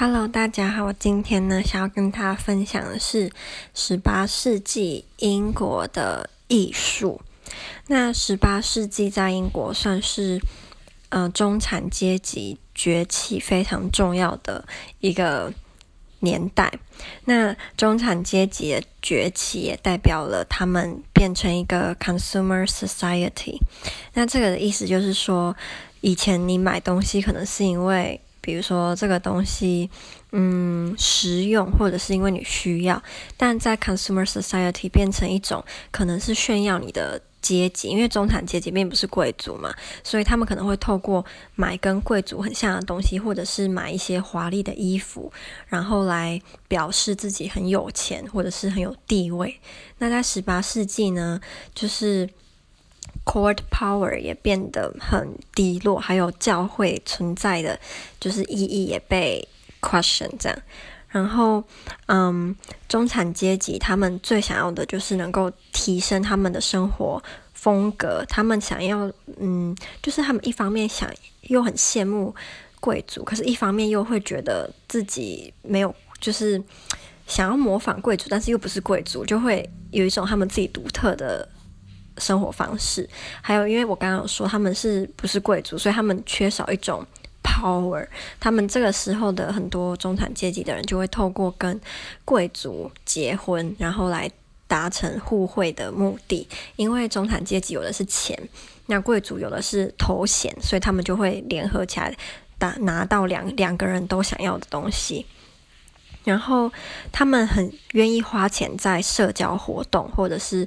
Hello，大家好，我今天呢想要跟大家分享的是十八世纪英国的艺术。那十八世纪在英国算是呃中产阶级崛起非常重要的一个年代。那中产阶级的崛起也代表了他们变成一个 consumer society。那这个的意思就是说，以前你买东西可能是因为比如说这个东西，嗯，实用，或者是因为你需要，但在 consumer society 变成一种可能是炫耀你的阶级，因为中产阶级并不是贵族嘛，所以他们可能会透过买跟贵族很像的东西，或者是买一些华丽的衣服，然后来表示自己很有钱，或者是很有地位。那在十八世纪呢，就是。Court power 也变得很低落，还有教会存在的就是意义也被 question 这样。然后，嗯，中产阶级他们最想要的就是能够提升他们的生活风格，他们想要，嗯，就是他们一方面想又很羡慕贵族，可是一方面又会觉得自己没有，就是想要模仿贵族，但是又不是贵族，就会有一种他们自己独特的。生活方式，还有，因为我刚刚有说他们是不是贵族，所以他们缺少一种 power。他们这个时候的很多中产阶级的人就会透过跟贵族结婚，然后来达成互惠的目的。因为中产阶级有的是钱，那贵族有的是头衔，所以他们就会联合起来，打拿到两两个人都想要的东西。然后他们很愿意花钱在社交活动，或者是。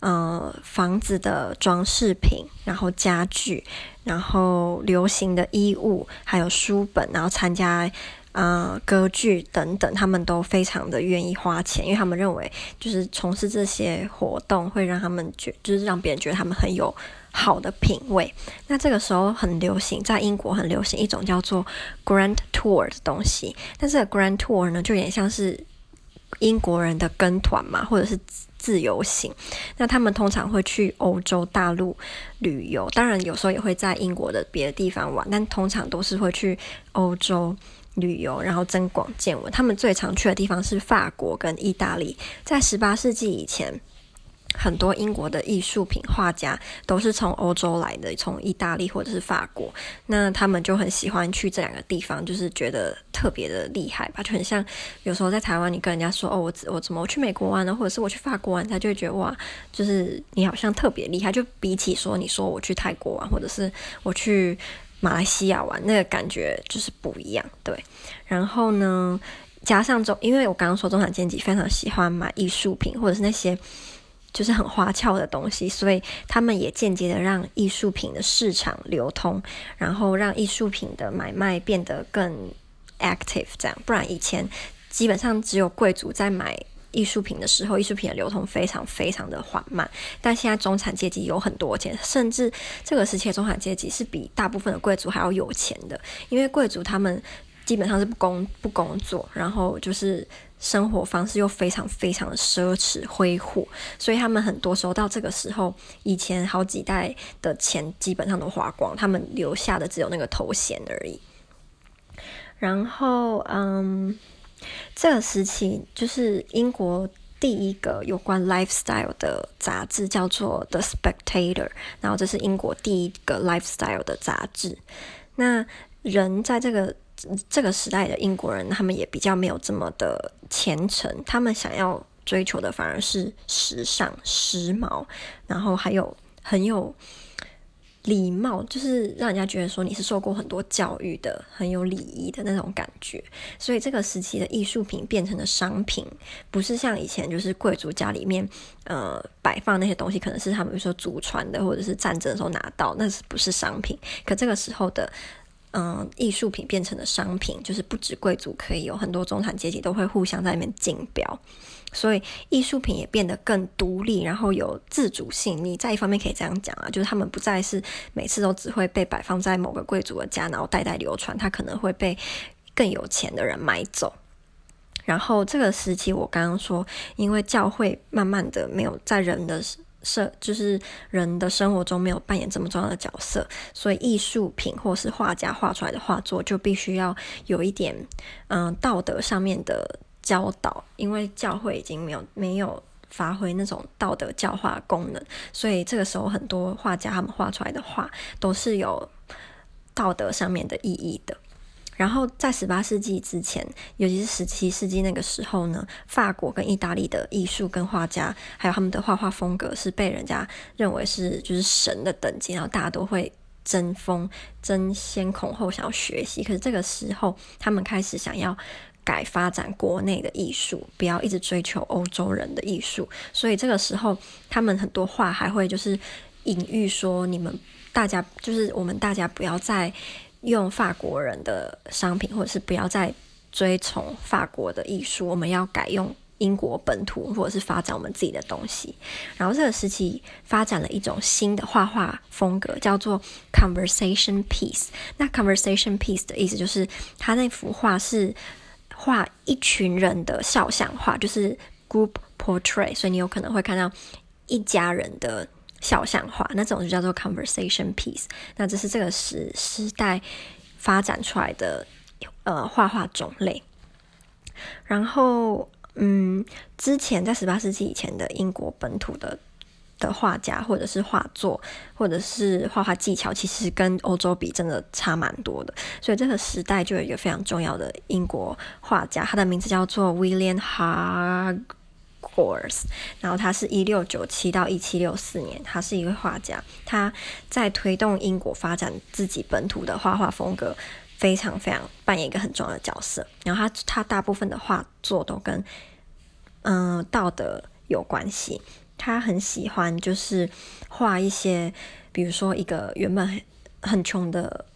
呃，房子的装饰品，然后家具，然后流行的衣物，还有书本，然后参加呃歌剧等等，他们都非常的愿意花钱，因为他们认为就是从事这些活动会让他们觉，就是让别人觉得他们很有好的品味。那这个时候很流行，在英国很流行一种叫做 Grand Tour 的东西，但是 Grand Tour 呢，就有点像是英国人的跟团嘛，或者是。自由行，那他们通常会去欧洲大陆旅游，当然有时候也会在英国的别的地方玩，但通常都是会去欧洲旅游，然后增广见闻。他们最常去的地方是法国跟意大利，在十八世纪以前。很多英国的艺术品画家都是从欧洲来的，从意大利或者是法国，那他们就很喜欢去这两个地方，就是觉得特别的厉害吧，就很像有时候在台湾，你跟人家说哦，我我怎么我去美国玩呢，或者是我去法国玩，他就会觉得哇，就是你好像特别厉害，就比起说你说我去泰国玩，或者是我去马来西亚玩，那个感觉就是不一样，对。然后呢，加上中，因为我刚刚说中产阶级非常喜欢买艺术品，或者是那些。就是很花俏的东西，所以他们也间接的让艺术品的市场流通，然后让艺术品的买卖变得更 active。这样，不然以前基本上只有贵族在买艺术品的时候，艺术品的流通非常非常的缓慢。但现在中产阶级有很多钱，甚至这个时期中产阶级是比大部分的贵族还要有钱的，因为贵族他们。基本上是不工不工作，然后就是生活方式又非常非常的奢侈挥霍，所以他们很多时候到这个时候，以前好几代的钱基本上都花光，他们留下的只有那个头衔而已。然后，嗯，这个时期就是英国第一个有关 lifestyle 的杂志，叫做《The Spectator》，然后这是英国第一个 lifestyle 的杂志。那人在这个。这个时代的英国人，他们也比较没有这么的虔诚，他们想要追求的反而是时尚、时髦，然后还有很有礼貌，就是让人家觉得说你是受过很多教育的，很有礼仪的那种感觉。所以这个时期的艺术品变成了商品，不是像以前就是贵族家里面呃摆放那些东西，可能是他们比如说祖传的，或者是战争的时候拿到，那是不是商品？可这个时候的。嗯，艺术品变成了商品，就是不止贵族可以有，很多中产阶级都会互相在里面竞标，所以艺术品也变得更独立，然后有自主性。你在一方面可以这样讲啊，就是他们不再是每次都只会被摆放在某个贵族的家，然后代代流传，它可能会被更有钱的人买走。然后这个时期，我刚刚说，因为教会慢慢的没有在人的设就是人的生活中没有扮演这么重要的角色，所以艺术品或是画家画出来的画作就必须要有一点嗯道德上面的教导，因为教会已经没有没有发挥那种道德教化功能，所以这个时候很多画家他们画出来的画都是有道德上面的意义的。然后在十八世纪之前，尤其是十七世纪那个时候呢，法国跟意大利的艺术跟画家，还有他们的画画风格，是被人家认为是就是神的等级，然后大家都会争锋、争先恐后想要学习。可是这个时候，他们开始想要改发展国内的艺术，不要一直追求欧洲人的艺术。所以这个时候，他们很多画还会就是隐喻说，你们大家就是我们大家不要再。用法国人的商品，或者是不要再追从法国的艺术，我们要改用英国本土，或者是发展我们自己的东西。然后这个时期发展了一种新的画画风格，叫做 conversation piece。那 conversation piece 的意思就是，他那幅画是画一群人的肖像画，就是 group portrait，所以你有可能会看到一家人的。肖像画，那这种就叫做 conversation piece。那这是这个时时代发展出来的呃画画种类。然后，嗯，之前在十八世纪以前的英国本土的的画家，或者是画作，或者是画画技巧，其实跟欧洲比真的差蛮多的。所以这个时代就有一个非常重要的英国画家，他的名字叫做 William Hag。Course，然后他是一六九七到一七六四年，他是一位画家，他在推动英国发展自己本土的画画风格，非常非常扮演一个很重要的角色。然后他他大部分的画作都跟嗯、道德有关系，他很喜欢就是画一些，比如说一个原本很很穷的。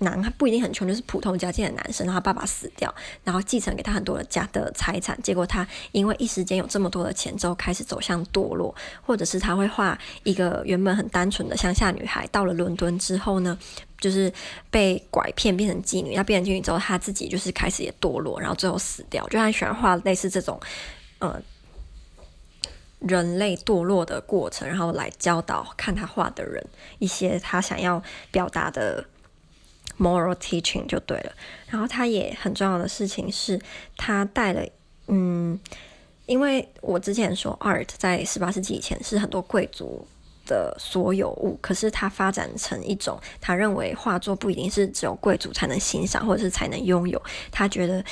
男他不一定很穷，就是普通家境的男生，然后他爸爸死掉，然后继承给他很多的家的财产，结果他因为一时间有这么多的钱之后，开始走向堕落，或者是他会画一个原本很单纯的乡下女孩，到了伦敦之后呢，就是被拐骗变成妓女，那变成妓女之后，他自己就是开始也堕落，然后最后死掉，就他喜欢画类似这种，呃，人类堕落的过程，然后来教导看他画的人一些他想要表达的。Moral teaching 就对了，然后他也很重要的事情是，他带了，嗯，因为我之前说 art 在十八世纪以前是很多贵族的所有物，可是他发展成一种，他认为画作不一定是只有贵族才能欣赏或者是才能拥有，他觉得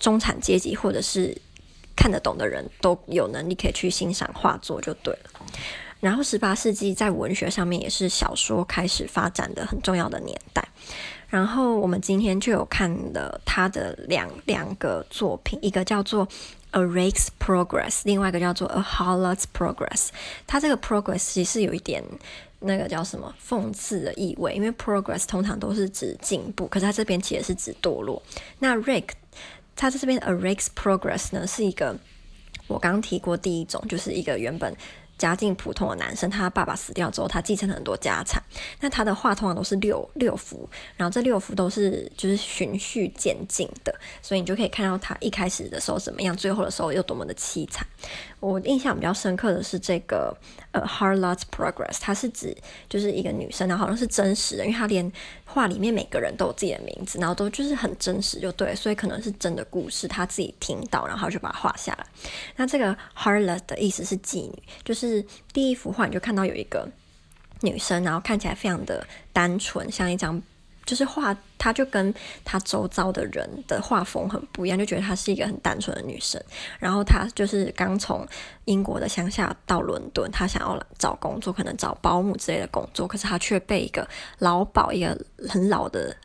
中产阶级或者是看得懂的人都有能力可以去欣赏画作就对了。然后，十八世纪在文学上面也是小说开始发展的很重要的年代。然后，我们今天就有看了他的两两个作品，一个叫做《A Rake's Progress》，另外一个叫做《A Harlot's Progress》。它这个 progress 其实有一点那个叫什么讽刺的意味，因为 progress 通常都是指进步，可是它这边其实是指堕落。那 rake，它在这边《A Rake's Progress》呢，是一个我刚提过第一种，就是一个原本。家境普通的男生，他爸爸死掉之后，他继承了很多家产。那他的画通常都是六六幅，然后这六幅都是就是循序渐进的，所以你就可以看到他一开始的时候怎么样，最后的时候又多么的凄惨。我印象比较深刻的是这个呃《Harlot's Progress》，它是指就是一个女生，然后好像是真实的，因为她连画里面每个人都有自己的名字，然后都就是很真实，就对，所以可能是真的故事，她自己听到，然后就把它画下来。那这个 Harlot 的意思是妓女，就是第一幅画你就看到有一个女生，然后看起来非常的单纯，像一张。就是画，她就跟她周遭的人的画风很不一样，就觉得她是一个很单纯的女生。然后她就是刚从英国的乡下到伦敦，她想要找工作，可能找保姆之类的工作，可是她却被一个老鸨，一个很老的。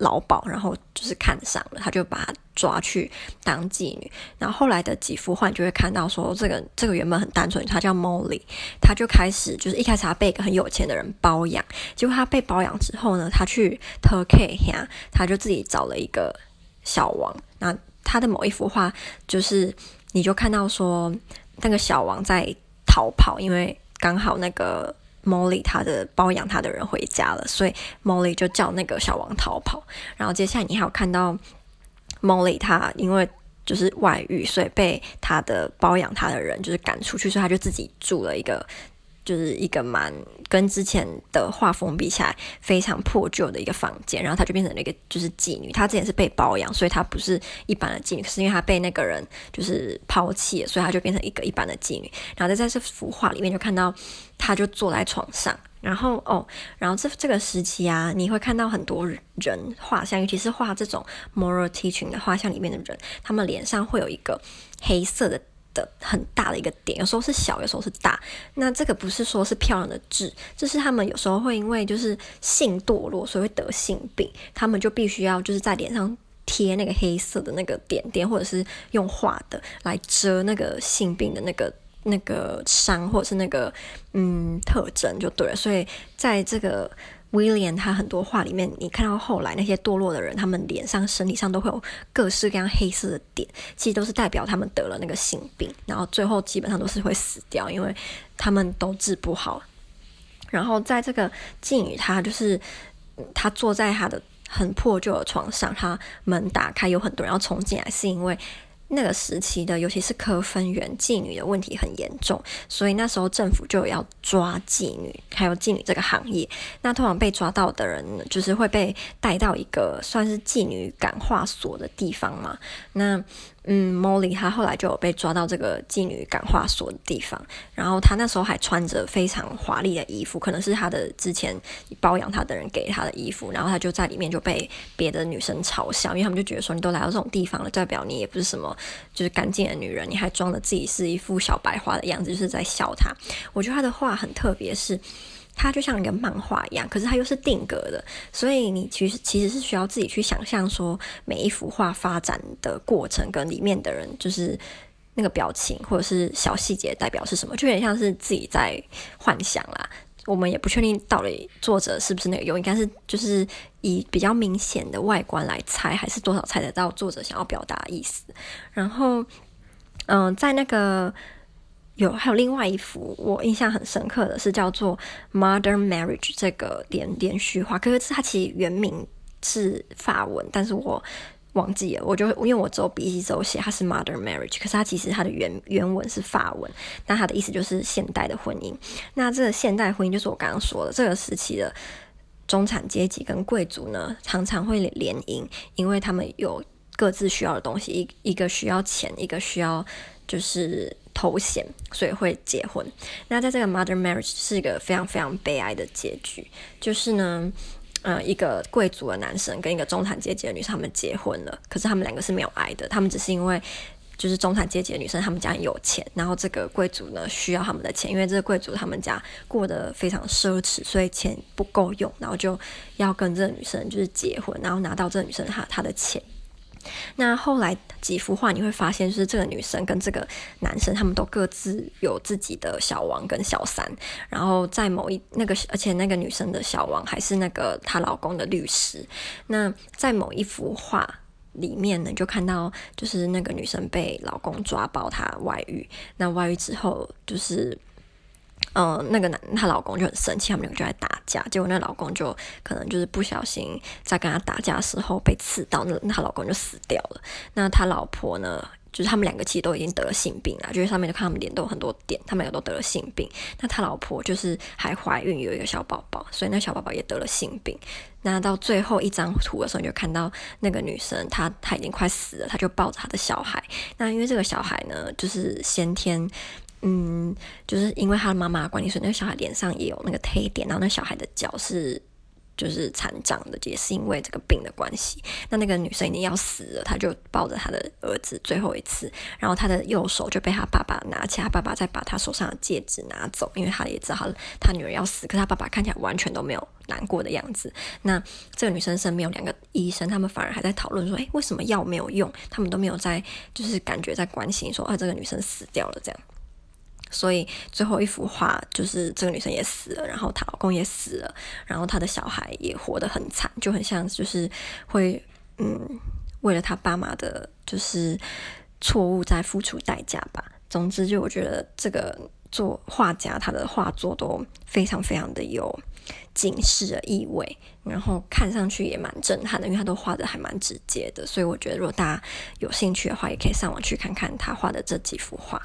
老鸨，然后就是看上了，他就把她抓去当妓女。然后后来的几幅画，就会看到说，这个这个原本很单纯，他叫 Molly，他就开始就是一开始他被一个很有钱的人包养，结果他被包养之后呢，他去 Turkey 他就自己找了一个小王。那他的某一幅画，就是你就看到说，那个小王在逃跑，因为刚好那个。Molly 他的包养他的人回家了，所以 Molly 就叫那个小王逃跑。然后接下来你还有看到 Molly 他因为就是外遇，所以被他的包养他的人就是赶出去，所以他就自己住了一个。就是一个蛮跟之前的画风比起来非常破旧的一个房间，然后她就变成了一个就是妓女。她之前是被包养，所以她不是一般的妓女，是因为她被那个人就是抛弃了，所以她就变成一个一般的妓女。然后在这幅画里面就看到她就坐在床上，然后哦，然后这这个时期啊，你会看到很多人画像，尤其是画这种 moral teaching 的画像里面的人，他们脸上会有一个黑色的。的很大的一个点，有时候是小，有时候是大。那这个不是说是漂亮的痣，这是他们有时候会因为就是性堕落，所以会得性病，他们就必须要就是在脸上贴那个黑色的那个点点，或者是用画的来遮那个性病的那个那个伤，或者是那个嗯特征就对了。所以在这个。威廉他很多画里面，你看到后来那些堕落的人，他们脸上、身体上都会有各式各样黑色的点，其实都是代表他们得了那个性病，然后最后基本上都是会死掉，因为他们都治不好。然后在这个妓女，她就是她坐在她的很破旧的床上，她门打开，有很多人要冲进来，是因为。那个时期的，尤其是科分园妓女的问题很严重，所以那时候政府就要抓妓女，还有妓女这个行业。那通常被抓到的人呢，就是会被带到一个算是妓女感化所的地方嘛。那嗯，Molly 她后来就有被抓到这个妓女感化所的地方，然后她那时候还穿着非常华丽的衣服，可能是她的之前包养她的人给她的衣服，然后她就在里面就被别的女生嘲笑，因为他们就觉得说你都来到这种地方了，代表你也不是什么就是干净的女人，你还装的自己是一副小白花的样子，就是在笑她。我觉得她的画很特别，是。它就像一个漫画一样，可是它又是定格的，所以你其实其实是需要自己去想象说每一幅画发展的过程跟里面的人就是那个表情或者是小细节代表是什么，就有点像是自己在幻想啦。我们也不确定到底作者是不是那个用，应该是就是以比较明显的外观来猜，还是多少猜得到作者想要表达的意思。然后，嗯、在那个。有，还有另外一幅我印象很深刻的是叫做《Modern Marriage》这个连连续画，可是它其实原名是法文，但是我忘记了，我就因为我只有笔记只有写它是《Modern Marriage》，可是它其实它的原原文是法文，那它的意思就是现代的婚姻。那这个现代婚姻就是我刚刚说的这个时期的中产阶级跟贵族呢，常常会联姻，因为他们有各自需要的东西，一一个需要钱，一个需要就是。头衔，所以会结婚。那在这个 mother marriage 是一个非常非常悲哀的结局，就是呢，呃，一个贵族的男生跟一个中产阶级的女生他们结婚了，可是他们两个是没有爱的，他们只是因为就是中产阶级的女生他们家很有钱，然后这个贵族呢需要他们的钱，因为这个贵族他们家过得非常奢侈，所以钱不够用，然后就要跟这个女生就是结婚，然后拿到这个女生她她的钱。那后来几幅画你会发现，就是这个女生跟这个男生，他们都各自有自己的小王跟小三。然后在某一那个，而且那个女生的小王还是那个她老公的律师。那在某一幅画里面呢，就看到就是那个女生被老公抓包，她外遇。那外遇之后，就是。嗯、呃，那个男她老公就很生气，他们两个就在打架。结果那老公就可能就是不小心在跟她打架的时候被刺到，那她老公就死掉了。那他老婆呢，就是他们两个其实都已经得了性病了，就是上面就看他们脸都有很多点，他们两个都得了性病。那他老婆就是还怀孕有一个小宝宝，所以那小宝宝也得了性病。那到最后一张图的时候，你就看到那个女生她她已经快死了，她就抱着她的小孩。那因为这个小孩呢，就是先天。嗯，就是因为他的妈妈的关系，所那个小孩脸上也有那个黑点，然后那小孩的脚是就是残障的，也是因为这个病的关系。那那个女生已经要死了，她就抱着她的儿子最后一次，然后她的右手就被她爸爸拿起，她爸爸再把她手上的戒指拿走，因为他也知道他他女儿要死，可是他爸爸看起来完全都没有难过的样子。那这个女生身边有两个医生，他们反而还在讨论说，诶，为什么药没有用？他们都没有在，就是感觉在关心说，啊，这个女生死掉了这样。所以最后一幅画就是这个女生也死了，然后她老公也死了，然后她的小孩也活得很惨，就很像就是会嗯，为了她爸妈的就是错误在付出代价吧。总之，就我觉得这个作画家他的画作都非常非常的有警示的意味，然后看上去也蛮震撼的，因为他都画的还蛮直接的，所以我觉得如果大家有兴趣的话，也可以上网去看看他画的这几幅画。